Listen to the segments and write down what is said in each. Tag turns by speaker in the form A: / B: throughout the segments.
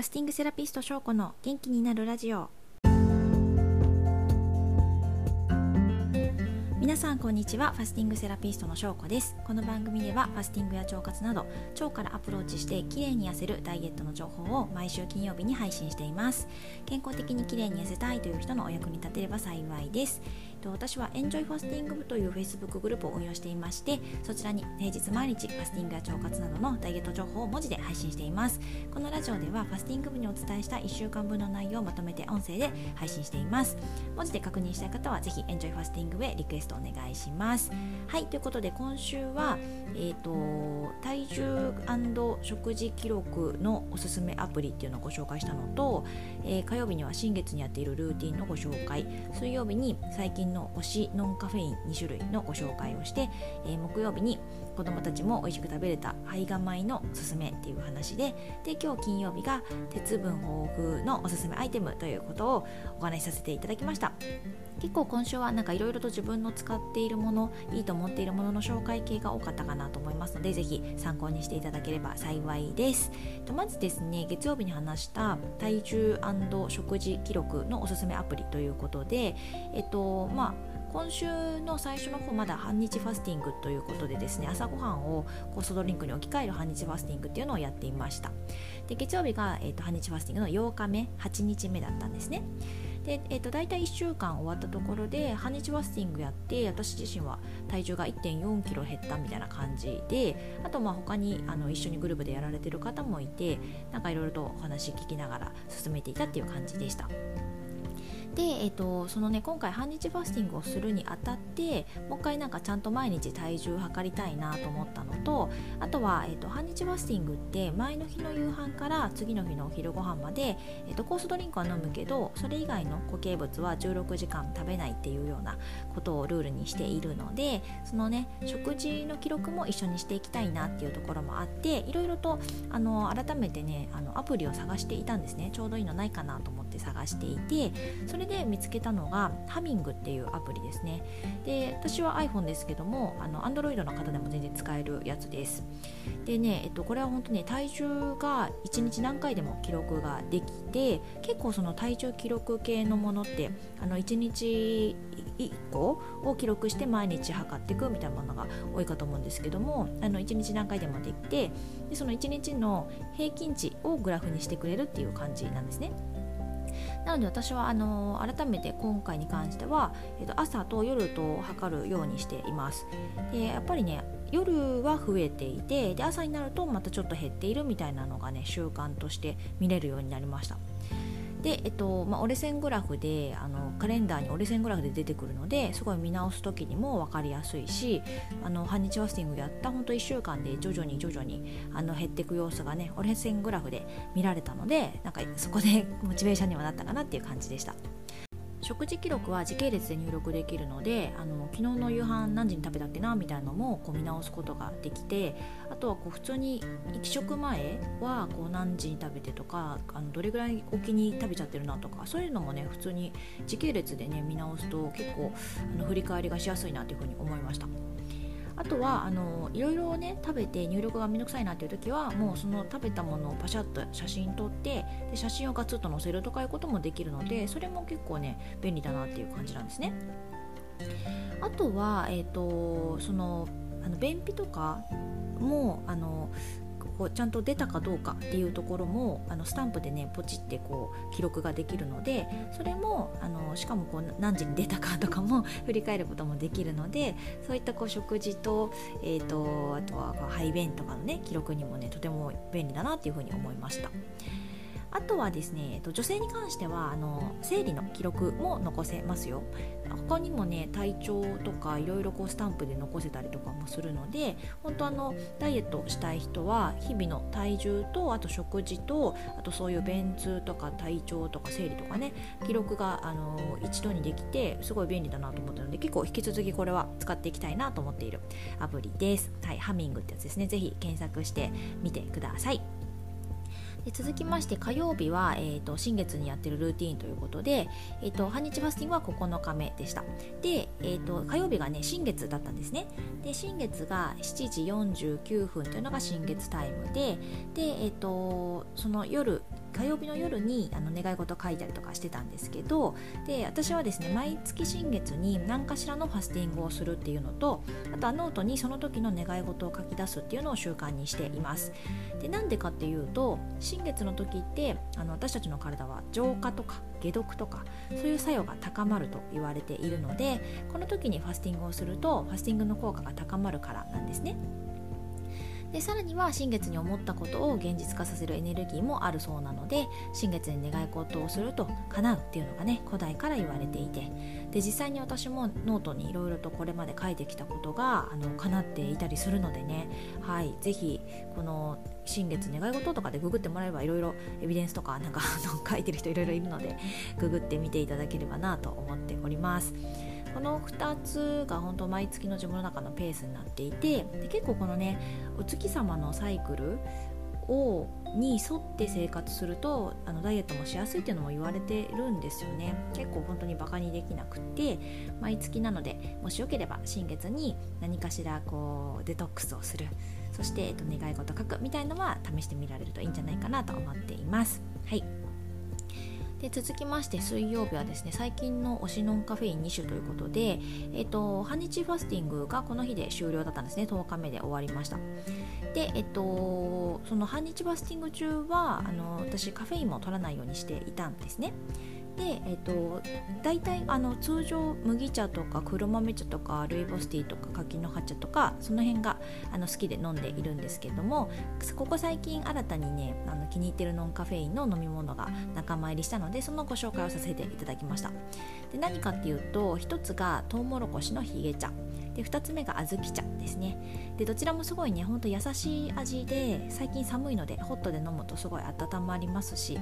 A: ファスティングセラピスト翔子の元気になるラジオ。皆さんこんにちは。ファスティングセラピストの翔子です。この番組ではファスティングや腸活など腸からアプローチして綺麗に痩せるダイエットの情報を毎週金曜日に配信しています。健康的に綺麗に痩せたいという人のお役に立てれば幸いです。私はエンジョイファスティング部という Facebook グループを運用していましてそちらに平日毎日ファスティングや腸活などのダイエット情報を文字で配信しています。このラジオではファスティング部にお伝えした1週間分の内容をまとめて音声で配信しています。文字で確認したい方はぜひエンジョイファスティングへリクエストお願いします。はいということで今週はえーと、体重食事記録のおすすめアプリっていうのをご紹介したのと、えー、火曜日には新月にやっているルーティンのご紹介。水曜日に最近の推しノンカフェイン2種類のご紹介をして、えー、木曜日に子どもたちも美味しく食べれた胚芽米のおすすめっていう話でで今日金曜日が鉄分豊富のおすすめアイテムということをお話しさせていただきました。結構今週はなんかいろいろと自分の使っているものいいと思っているものの紹介系が多かったかなと思いますのでぜひ参考にしていただければ幸いです。とまずですね月曜日に話した体重食事記録のおすすめアプリということでえっとまあ今週の最初の方まだ半日ファスティングということでですね朝ごはんをコストドリンクに置き換える半日ファスティングっていうのをやっていました。で月曜日が、えーと、半日ファスティングの8日目8日目だったんですね。で、えーと、大体1週間終わったところで半日ファスティングやって私自身は体重が1 4キロ減ったみたいな感じであとまあ他にあの一緒にグループでやられてる方もいてなんかいろいろとお話聞きながら進めていたっていう感じでした。で、えーと、そのね今回半日ファスティングをするにあたってもう一回なんかちゃんと毎日体重を測りたいなと思ったのとあとは、えーと、半日ファスティングって前の日の夕飯から次の日のお昼ご飯まで、えーと、コースドリンクは飲むけどそれ以外の固形物は16時間食べないっていうようなことをルールにしているのでそのね食事の記録も一緒にしていきたいなっていうところもあっていろいろとあの改めてねあのアプリを探していたんですね。ちょうどいいのないかなと思って探していてそれで見つけたのがハミングっていうアプリですねで私は iPhone ですけどもあの Android の方でも全然使えるやつですでね、えっと、これは本当に体重が1日何回でも記録ができて結構その体重記録系のものってあの1日1個を記録して毎日測っていくみたいなものが多いかと思うんですけどもあの1日何回でもできてでその1日の平均値をグラフにしてくれるっていう感じなんですね。なので私はあの改めて今回に関しては、えっと、朝と夜と測るようにしています。でやっぱりね夜は増えていてで朝になるとまたちょっと減っているみたいなのがね習慣として見れるようになりました。で、えっとまあ、折れ線グラフであのカレンダーに折れ線グラフで出てくるのですごい見直す時にも分かりやすいしあの半日ファスティングやった本当1週間で徐々に徐々にあの減っていく様子がね折れ線グラフで見られたのでなんかそこで モチベーションにはなったかなっていう感じでした。食事記録は時系列で入力できるのであの昨日の夕飯何時に食べたっけなみたいなのもこう見直すことができてあとはこう普通に1食前はこう何時に食べてとかあのどれぐらいお気に食べちゃってるなとかそういうのもね普通に時系列でね見直すと結構あの振り返りがしやすいなというふうに思いました。あとはあのいろいろね食べて入力がめんどくさいなっていう時はもうその食べたものをパシャッと写真撮ってで写真をガツッと載せるとかいうこともできるのでそれも結構ね便利だなっていう感じなんですね。あとは、えーと、そのあの便秘とかもあのこうちゃんと出たかどうかっていうところもあのスタンプでねポチってこう記録ができるのでそれもあのしかもこう何時に出たかとかも 振り返ることもできるのでそういったこう食事と,、えーと、あとは排便とかのね記録にもねとても便利だなっていうふうに思いました。あとはですね、えっと女性に関してはあの生理の記録も残せますよ他にもね体調とかいろいろスタンプで残せたりとかもするので本当あのダイエットしたい人は日々の体重とあと食事とあとそういう便通とか体調とか生理とかね記録があの一度にできてすごい便利だなと思ったので結構引き続きこれは使っていきたいなと思っているアプリです。はい、ハミングってやつですね。ぜひ検索してみてください。で続きまして火曜日は、えーと、新月にやってるルーティンということで、えーと、半日ファスティングは9日目でした。で、えーと、火曜日がね新月だったんですね。で新月が7時49分というのが新月タイムでで、えー、とその夜火曜日の夜にあの願い事書いたりとかしてたんですけどで私はですね毎月新月に何かしらのファスティングをするっていうのとあとはノートにその時の願い事を書き出すっていうのを習慣にしています。でなんでかっていうと新月の時ってあの私たちの体は浄化とか解毒とかそういう作用が高まると言われているのでこの時にファスティングをするとファスティングの効果が高まるからなんですね。でさらには新月に思ったことを現実化させるエネルギーもあるそうなので新月に願い事をすると叶うっていうのがね古代から言われていてで実際に私もノートにいろいろとこれまで書いてきたことがあの叶っていたりするのでねはいぜひこの新月願い事とかでググってもらえばいろいろエビデンスとかなんか書いてる人いろいろいるのでググってみていただければなと思っております。この2つが本当毎月の自分の中のペースになっていてで結構このねお月様のサイクルをに沿って生活するとあのダイエットもしやすいっていうのも言われてるんですよね。結構本当にバカにできなくって毎月なのでもしよければ新月に何かしらこうデトックスをする。そして、えっと、願い事書くみたいのは試してみられるといいんじゃないかなと思っています。はい。で続きまして水曜日はですね最近の推しノンカフェイン2種ということで、えっと、半日ファスティングがこの日で終了だったんですね。10日目で終わりました。で、えっと、その半日ファスティング中はあの私カフェインも取らないようにしていたんですね。で、えーと、大体あの通常麦茶とか黒豆茶とかルイボスティーとか柿の葉茶とかその辺があの好きで飲んでいるんですけれどもここ最近新たにねあの気に入ってるノンカフェインの飲み物が仲間入りしたのでそのご紹介をさせていただきました。で何かっていうと1つがトウモロコシのヒゲ茶。で2つ目が小豆茶ですね。でどちらもすごいねほんと優しい味で最近寒いのでホットで飲むとすごい温まりますし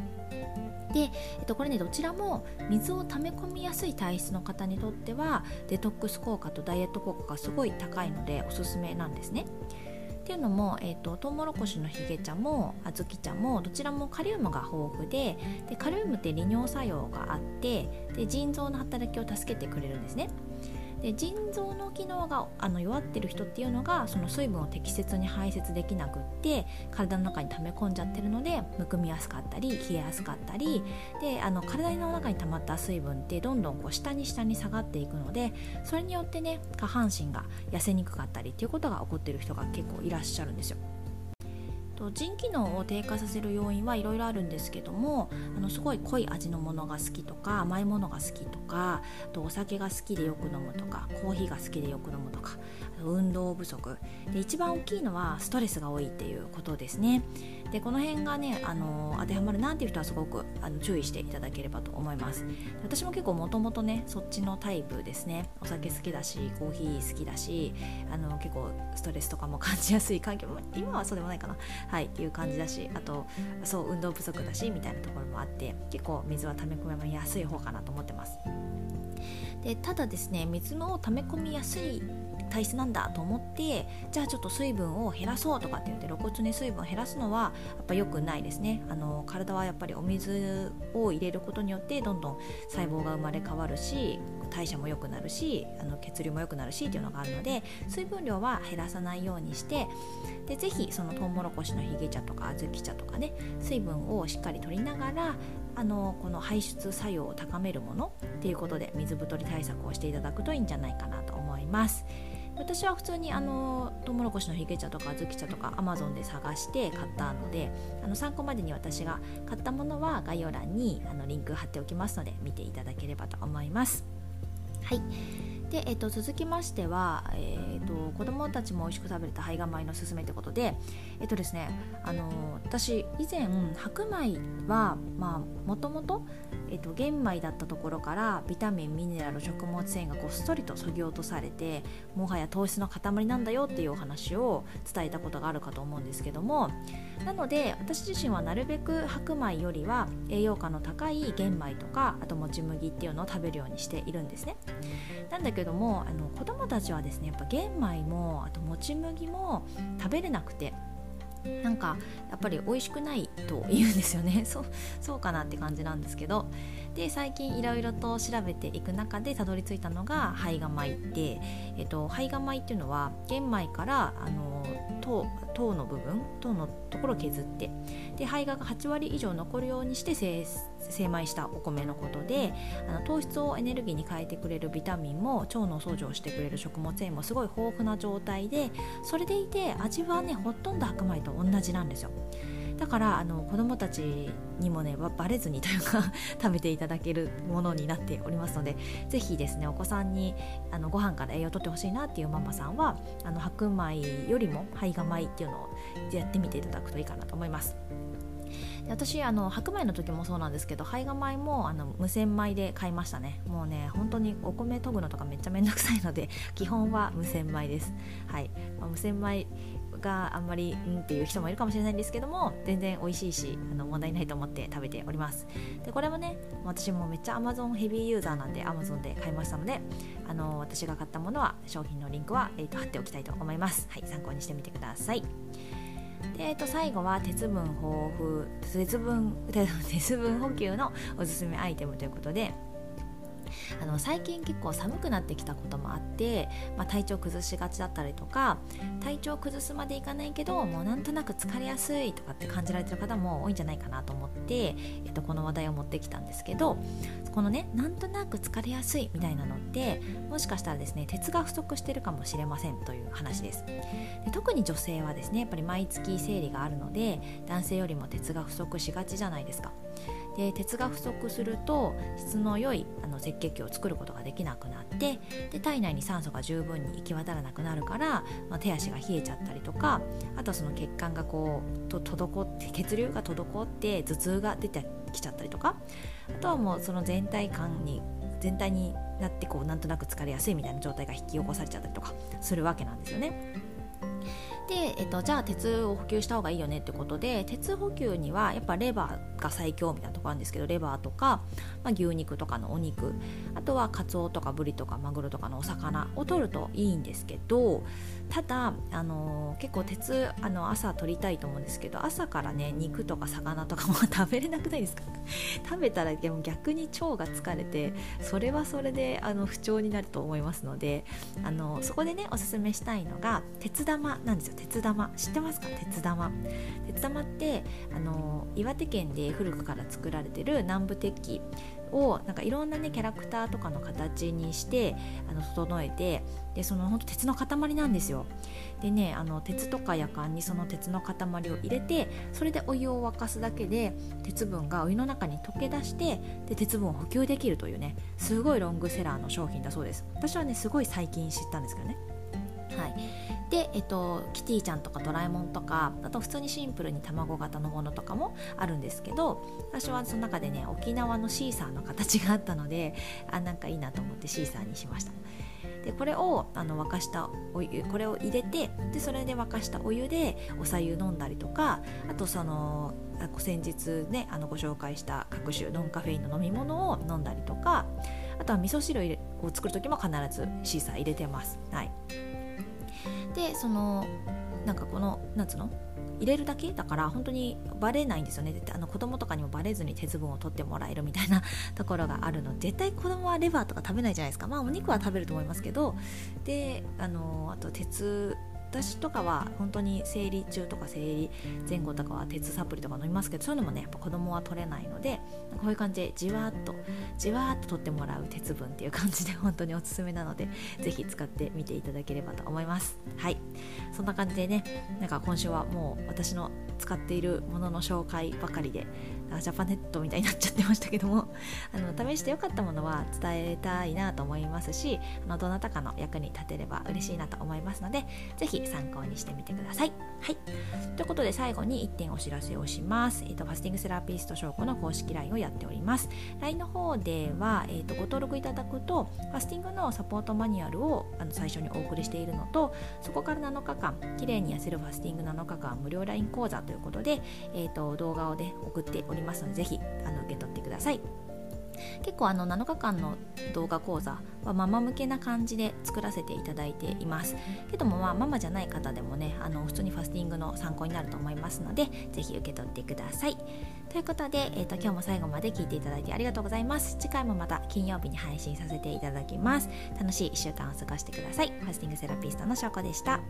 A: で、えっと、これねどちらも水を溜め込みやすい体質の方にとってはデトックス効果とダイエット効果がすごい高いのでおすすめなんですね。っていうのも、えーと、トウモロコシのヒゲ茶も小豆茶もどちらもカリウムが豊富ででカリウムって利尿作用があってで腎臓の働きを助けてくれるんですね。で腎臓の機能があの弱ってる人っていうのがその水分を適切に排泄できなくって体の中に溜め込んじゃってるのでむくみやすかったり冷えやすかったりであの体の中に溜まった水分ってどんどんこう下に下に下がっていくのでそれによってね下半身が痩せにくかったりっていうことが起こってる人が結構いらっしゃるんですよ。と腎機能を低下させる要因はいろいろあるんですけどもあのすごい濃い味のものが好きとか甘いものが好きとかあとお酒が好きでよく飲むとかコーヒーが好きでよく飲むとか運動不足。で一番大きいのはストレスが多いっていうことですね。でこの辺がねあの当てはまるなっていう人はすごくあの注意していただければと思います。私も結構もともとねそっちのタイプですね。お酒好きだしコーヒー好きだしあの結構ストレスとかも感じやすい環境。今はそうでもないかな。はいっていう感じだしあとそう運動不足だしみたいなところもあって結構水は溜め込みやすい方かなと思ってます。でただですね水の溜め込みやすい体質なんだと思ってじゃあちょっと水分を減らそうとかって言って露骨に水分を減らすのはやっぱ良くないですねあの体はやっぱりお水を入れることによってどんどん細胞が生まれ変わるし代謝も良くなるしあの血流も良くなるしっていうのがあるので水分量は減らさないようにしてでぜひそのトウモロコシのヒゲ茶とか小豆茶とかね水分をしっかりとりながらあのこの排出作用を高めるものっていうことで水太り対策をしていただくといいんじゃないかなと思います。私は普通にあのトウモロコシのひげ茶とか小豆茶とかアマゾンで探して買ったのであの参考までに私が買ったものは概要欄にあのリンク貼っておきますので見ていただければと思います。はいで、えっと、続きましては、えっと、子供たちも美味しく食べれた胚芽米のすすめということで、えっとですね、あの私以前白米はもともと玄米だったところからビタミンミネラル食物繊維がごっそりとそぎ落とされてもはや糖質の塊なんだよっていうお話を伝えたことがあるかと思うんですけどもなので私自身はなるべく白米よりは栄養価の高い玄米とかあともち麦っていうのを食べるようにしているんですね。なんだけどもあの子供たちはですねやっぱ玄米もあともち麦も食べれなくてなんかやっぱり美味しくないと言うんですよね。そうそうかなって感じなんですけどで最近いろいろと調べていく中でたどり着いたのが胚芽米で、えっと、胚芽米っていうのは玄米からあの糖糖の部分糖のところを削ってで胚芽が8割以上残るようにして精精米したお米のことであの糖質をエネルギーに変えてくれるビタミンも腸の掃除をしてくれる食物繊維もすごい豊富な状態でそれでいて味はねほとんど白米と同じなんですよ。だからあの子どもたちにもねバレずにというか 食べていただけるものになっておりますのでぜひですねお子さんにあのご飯から栄養をとってほしいなっていうママさんはあの白米よりも胚芽米っていうのをやってみていただくといいかなと思います。私あの白米の時もそうなんですけど胚芽米もあの無洗米で買いましたね。もうね本当にお米研ぐのとかめっちゃめんどくさいので基本は無洗米です。はい、まあ、無洗米があんまりうんっていう人もいるかもしれないんですけども全然美味しいしあの問題ないと思って食べております。でこれもね私もめっちゃ Amazon ヘビーユーザーなんで Amazon で買いましたのであの私が買ったものは商品のリンクは、えー、と貼っておきたいと思います。はい参考にしてみてください。で、えー、と最後は鉄分豊富鉄分 鉄分補給のおすすめアイテムということであの最近結構寒くなってきたこともあって、まあ、体調崩しがちだったりとか体調崩すまでいかないけどもうなんとなく疲れやすいとかって感じられてる方も多いんじゃないかなと思って、えっと、この話題を持ってきたんですけどこのねなんとなく疲れやすいみたいなのってもしかしたらですね鉄が不足してるかもしれませんという話です。で特に女性はですねやっぱり毎月生理があるので男性よりも鉄が不足しがちじゃないですか。で鉄が不足すると質の良いあの赤血球を作ることができなくなってで体内に酸素が十分に行き渡らなくなるから、まあ、手足が冷えちゃったりとかあとその血管がこうと滞って血流が滞って頭痛が出てきちゃったりとかあとはもうその全体感に全体になってこうなんとなく疲れやすいみたいな状態が引き起こされちゃったりとかするわけなんですよね。で、えっと、じゃあ鉄を補給した方がいいよねってことで鉄補給にはやっぱレバーが最強みたいなところあるんですけどレバーとか、まあ、牛肉とかのお肉あとはカツオとかブリとかマグロとかのお魚を取るといいんですけどただ、あのー、結構鉄あの朝取りたいと思うんですけど朝からね肉とか魚とかも食べれなくないですか？食べたらでも逆に腸が疲れてそれはそれであの不調になると思いますのであのそこでねおすすめしたいのが鉄玉なんですよ。鉄玉。知ってますか？鉄玉。鉄玉ってあの岩手県で古くから作られてる南部鉄器をなんかいろんなねキャラクターとかの形にしてあの整えてでその本当鉄の塊なんですよ。でねあの鉄とかやかんにその鉄の塊を入れてそれでお湯を沸かすだけで鉄分がお湯の中に溶け出してで鉄分を補給できるというねすごいロングセラーの商品だそうです。私はねすごい最近知ったんですけどね。はい。で、えっと、キティちゃんとかドラえもんとかあと普通にシンプルに卵型のものとかもあるんですけど私はその中でね沖縄のシーサーの形があったのであなんかいいなと思ってシーサーにしましたでこれをあの沸かしたお湯これを入れてでそれで沸かしたお湯でおさゆ飲んだりとかあとその先日ねあのご紹介した各種ノンカフェインの飲み物を飲んだりとかあとは味噌汁を作る時も必ずシーサー入れてます。はいでそのなんかこのなんつうの？入れるだけだから本当にバレないんですよね。あの子供とかにもバレずに鉄分を取ってもらえるみたいな ところがあるの。で絶対子供はレバーとか食べないじゃないですか。まあお肉は食べると思いますけど。であのあと鉄私とかは本当に生理中とか生理前後とかは鉄サプリとか飲みますけどそういうのもねやっぱ子供は取れないのでこういう感じでじわっとじわっと取ってもらう鉄分っていう感じで本当におすすめなのでぜひ使ってみていただければと思います。はい。そんな感じでねなんか今週はもう私の使っているものの紹介ばかりでジャパネットみたいになっちゃってましたけども あの試してよかったものは伝えたいなと思いますしあのどなたかの役に立てれば嬉しいなと思いますのでぜひ参考にしてみてください。はい、ということで最後に1点お知らせをします。えーと、ファスティングセラピスト証拠の公式 LINE をやっております。LINE の方では、えーと、ご登録いただくとファスティングのサポートマニュアルをあの最初にお送りしているのとそこから7日間きれいに痩せるファスティング7日間無料 LINE 講座ということで、えーと動画を、ね、送っておりますりますのでぜひあの受け取ってください。結構あの7日間の動画講座はママ向けな感じで作らせていただいています。けどもまあママじゃない方でもねあの普通にファスティングの参考になると思いますのでぜひ受け取ってください。ということで、えーと、今日も最後まで聞いていただいてありがとうございます。次回もまた金曜日に配信させていただきます。楽しい1週間を過ごしてください。ファスティングセラピストのしょうこでした。